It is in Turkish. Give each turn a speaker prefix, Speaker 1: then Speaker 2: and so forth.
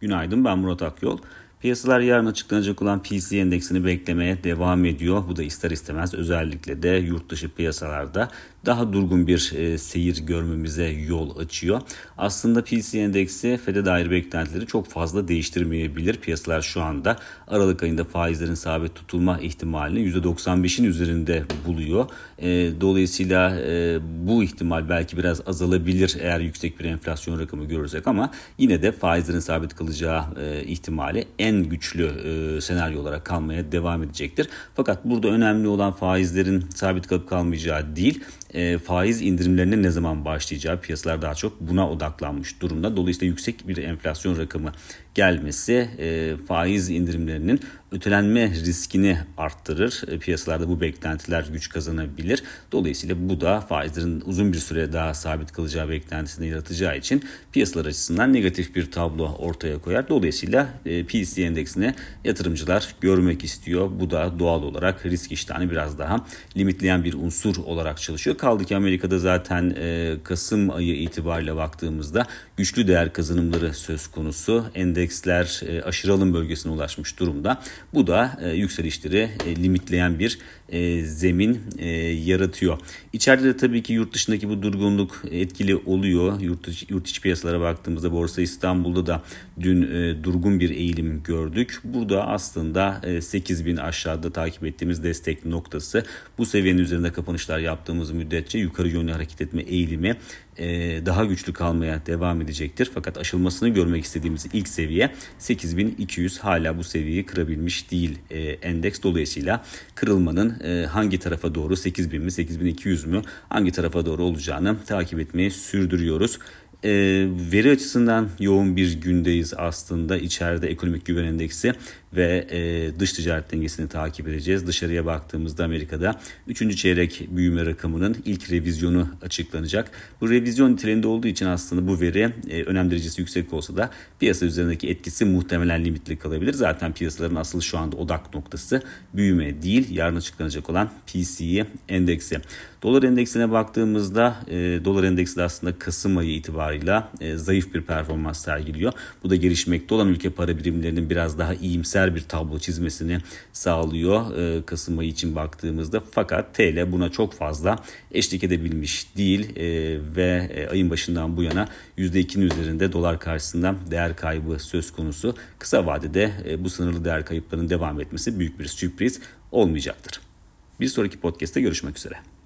Speaker 1: Günaydın ben Murat Akyol. Piyasalar yarın açıklanacak olan PC endeksini beklemeye devam ediyor. Bu da ister istemez özellikle de yurt dışı piyasalarda daha durgun bir e, seyir görmemize yol açıyor. Aslında PC endeksi FED'e dair beklentileri çok fazla değiştirmeyebilir. Piyasalar şu anda Aralık ayında faizlerin sabit tutulma ihtimalini %95'in üzerinde buluyor. E, dolayısıyla e, bu ihtimal belki biraz azalabilir eğer yüksek bir enflasyon rakamı görürsek ama yine de faizlerin sabit kalacağı e, ihtimali en güçlü e, senaryo olarak kalmaya devam edecektir. Fakat burada önemli olan faizlerin sabit kalıp kalmayacağı değil, e, faiz indirimlerinin ne zaman başlayacağı piyasalar daha çok buna odaklanmış durumda. Dolayısıyla yüksek bir enflasyon rakamı gelmesi e, faiz indirimlerinin ötelenme riskini arttırır. E, piyasalarda bu beklentiler güç kazanabilir. Dolayısıyla bu da faizlerin uzun bir süre daha sabit kalacağı beklentisini yaratacağı için piyasalar açısından negatif bir tablo ortaya koyar. Dolayısıyla e, PC endeksine yatırımcılar görmek istiyor. Bu da doğal olarak risk iştahını biraz daha limitleyen bir unsur olarak çalışıyor. Kaldı ki Amerika'da zaten e, Kasım ayı itibariyle baktığımızda güçlü değer kazanımları söz konusu. Endeksler e, aşırı alım bölgesine ulaşmış durumda. Bu da e, yükselişleri e, limitleyen bir e, zemin e, yaratıyor. İçeride de tabii ki yurt dışındaki bu durgunluk etkili oluyor. Yurt, içi, yurt içi piyasalara baktığımızda Borsa İstanbul'da da dün e, durgun bir eğilim gördük. Burada aslında e, 8 bin aşağıda takip ettiğimiz destek noktası. Bu seviyenin üzerinde kapanışlar yaptığımız müddetçe yukarı yönlü hareket etme eğilimi e, daha güçlü kalmaya devam edecektir. Fakat aşılmasını görmek istediğimiz ilk seviye 8200 hala bu seviyeyi kırabilmiş değil e, endeks. Dolayısıyla kırılmanın e, hangi tarafa doğru 8000 mi 8200 mü hangi tarafa doğru olacağını takip etmeyi sürdürüyoruz. E, veri açısından yoğun bir gündeyiz aslında. İçeride ekonomik güven endeksi ve e, dış ticaret dengesini takip edeceğiz. Dışarıya baktığımızda Amerika'da 3. çeyrek büyüme rakamının ilk revizyonu açıklanacak. Bu revizyon niteliğinde olduğu için aslında bu veri e, önem derecesi yüksek olsa da piyasa üzerindeki etkisi muhtemelen limitli kalabilir. Zaten piyasaların asıl şu anda odak noktası büyüme değil, yarın açıklanacak olan PCE endeksi. Dolar endeksine baktığımızda e, dolar endeksi de aslında Kasım ayı itibarıyla e, zayıf bir performans sergiliyor. Bu da gelişmekte olan ülke para birimlerinin biraz daha iyimser bir tablo çizmesini sağlıyor e, Kasım ayı için baktığımızda. Fakat TL buna çok fazla eşlik edebilmiş değil e, ve e, ayın başından bu yana %2'nin üzerinde dolar karşısında değer kaybı söz konusu. Kısa vadede e, bu sınırlı değer kayıplarının devam etmesi büyük bir sürpriz olmayacaktır. Bir sonraki podcast'te görüşmek üzere.